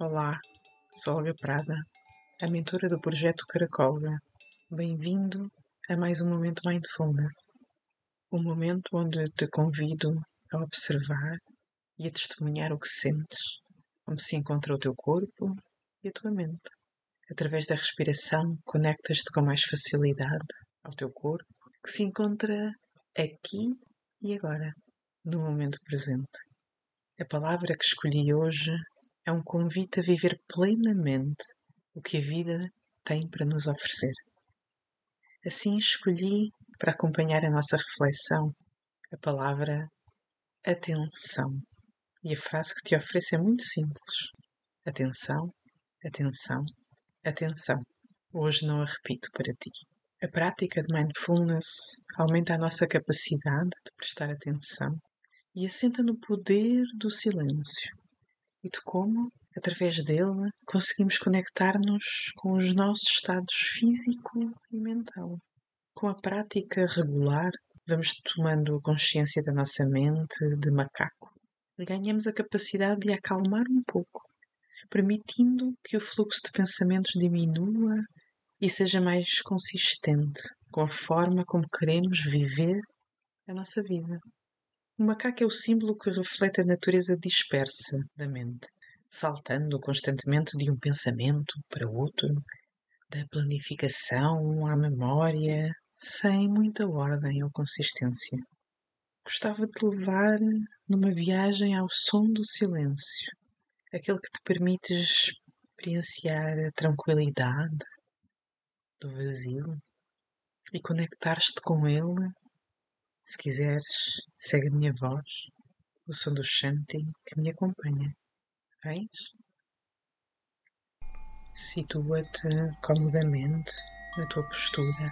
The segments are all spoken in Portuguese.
Olá, sou Olga Prada, a mentora do projeto Caracolga. Bem-vindo a mais um momento Mindfulness, um momento onde te convido a observar e a testemunhar o que sentes, onde se encontra o teu corpo e a tua mente. Através da respiração, conectas-te com mais facilidade ao teu corpo, que se encontra aqui e agora, no momento presente. A palavra que escolhi hoje é um convite a viver plenamente o que a vida tem para nos oferecer. Assim escolhi para acompanhar a nossa reflexão a palavra atenção. E a frase que te ofereço é muito simples: atenção, atenção, atenção. Hoje não a repito para ti. A prática de mindfulness aumenta a nossa capacidade de prestar atenção e assenta no poder do silêncio e de como, através dele, conseguimos conectar-nos com os nossos estados físico e mental. Com a prática regular, vamos tomando consciência da nossa mente de macaco. Ganhamos a capacidade de acalmar um pouco, permitindo que o fluxo de pensamentos diminua e seja mais consistente com a forma como queremos viver a nossa vida. O macaco é o símbolo que reflete a natureza dispersa da mente, saltando constantemente de um pensamento para outro, da planificação à memória, sem muita ordem ou consistência. Gostava de levar numa viagem ao som do silêncio, aquele que te permite experienciar a tranquilidade do vazio e conectar-te com ele se quiseres, segue a minha voz, o som do Shanti que me acompanha. Vens? Situa-te comodamente na tua postura.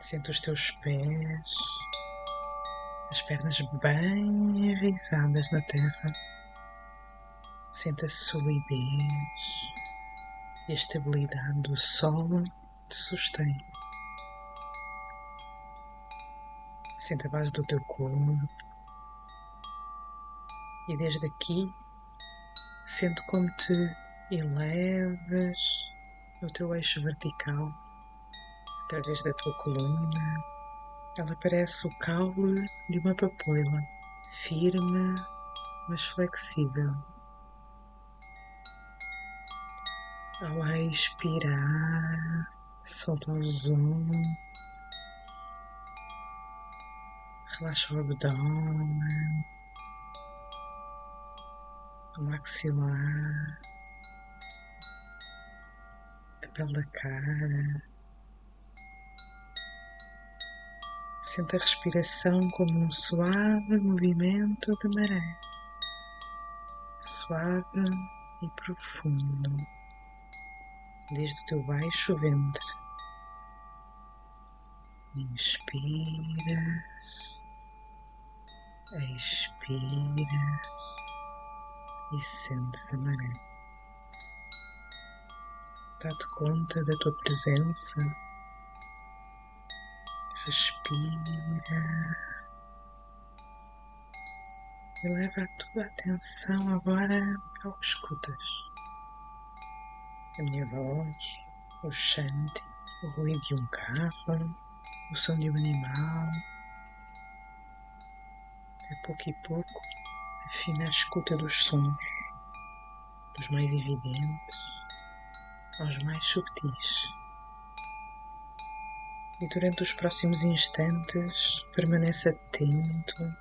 Sente os teus pés, as pernas bem enraizadas na terra. Sente a solidez e a estabilidade do solo te sustém. Sente a base do teu corpo. E desde aqui, sente como te elevas no teu eixo vertical, através da tua coluna. Ela parece o caule de uma papoila, firme, mas flexível. Ao expirar, solta os ombros Relaxa o abdômen, o maxilar, a pele da cara. Sente a respiração como um suave movimento de maré, suave e profundo, desde o teu baixo ventre. Inspiras Expira e sentes a maré. Dá-te conta da tua presença. Respira. E leva a tua atenção agora ao que escutas. A minha voz, o chante, o ruído de um carro, o som de um animal a pouco e pouco, a escuta dos sons, dos mais evidentes aos mais subtis. E durante os próximos instantes, permanece atento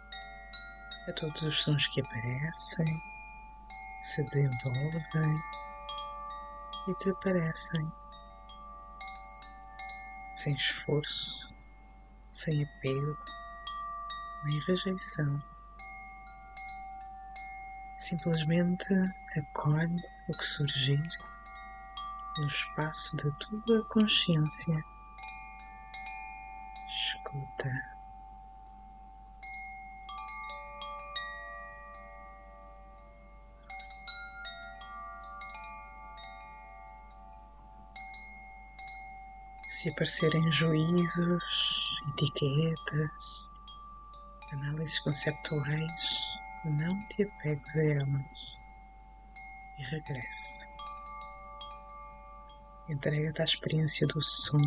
a todos os sons que aparecem, se desenvolvem e desaparecem, sem esforço, sem apego nem rejeição. Simplesmente acolhe o que surgir no espaço da tua consciência. Escuta. Se aparecerem juízos, etiquetas, análises conceptuais, não te apegues a elas. e regresse. Entrega-te à experiência do som.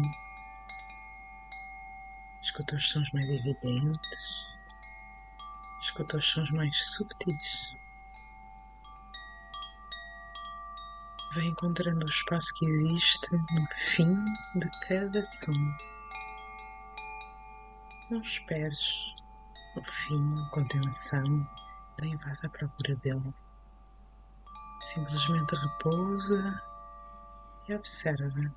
Escuta os sons mais evidentes. Escuta os sons mais subtis. Vai encontrando o espaço que existe no fim de cada som. Não esperes o fim, contenção, nem vás à procura dele. Simplesmente repousa e observa,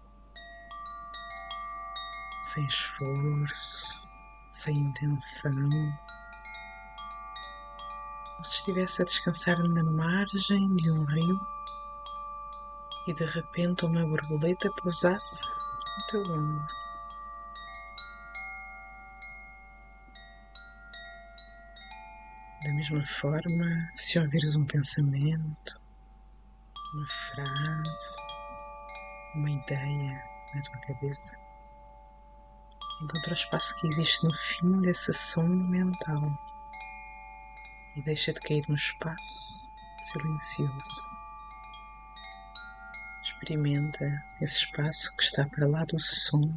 sem esforço, sem intenção, como se estivesse a descansar na margem de um rio e de repente uma borboleta pousasse no teu ombro. Mesma forma, se ouvires um pensamento, uma frase, uma ideia na tua cabeça, encontra o espaço que existe no fim desse som mental e deixa-te cair no espaço silencioso. Experimenta esse espaço que está para lá do som,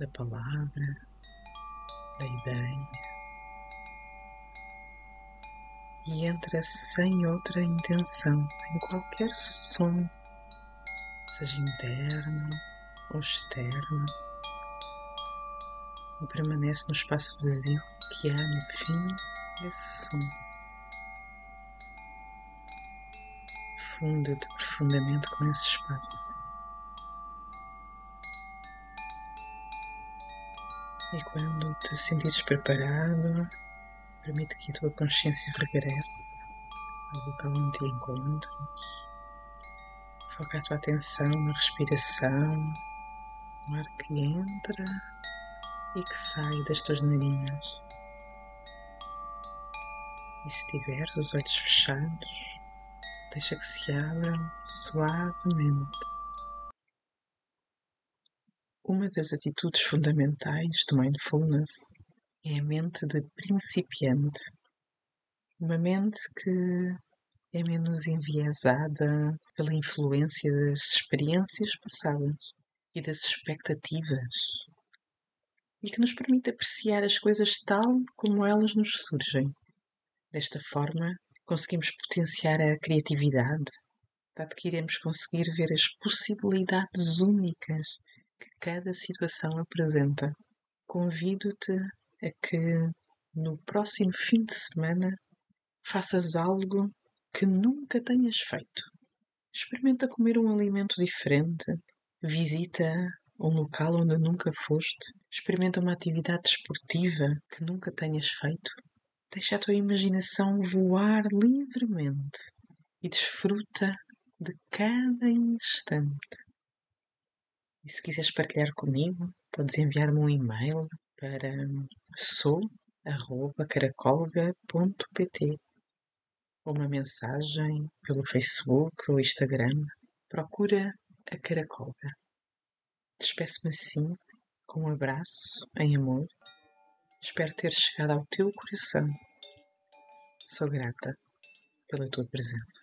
da palavra, da ideia. E entra sem outra intenção em qualquer som, seja interno ou externo, e permanece no espaço vazio que há no fim desse som. Funda-te profundamente com esse espaço. E quando te sentires preparado, permite que a tua consciência regresse ao local onde te encontras. Foca a tua atenção na respiração, no ar que entra e que sai das tuas narinas. E se tiveres os olhos fechados, deixa que se abram suavemente. Uma das atitudes fundamentais do mindfulness é a mente de principiante. Uma mente que é menos enviesada pela influência das experiências passadas e das expectativas e que nos permite apreciar as coisas tal como elas nos surgem. Desta forma, conseguimos potenciar a criatividade, dado que iremos conseguir ver as possibilidades únicas que cada situação apresenta. Convido-te a que no próximo fim de semana faças algo que nunca tenhas feito. Experimenta comer um alimento diferente, visita um local onde nunca foste, experimenta uma atividade esportiva que nunca tenhas feito Deixa a tua imaginação voar livremente e desfruta de cada instante. E se quiseres partilhar comigo, podes enviar-me um e-mail para sou.caracolga.pt ou uma mensagem pelo Facebook ou Instagram. Procura a Caracolga. Despeço-me assim, com um abraço em amor Espero ter chegado ao teu coração. Sou grata pela tua presença.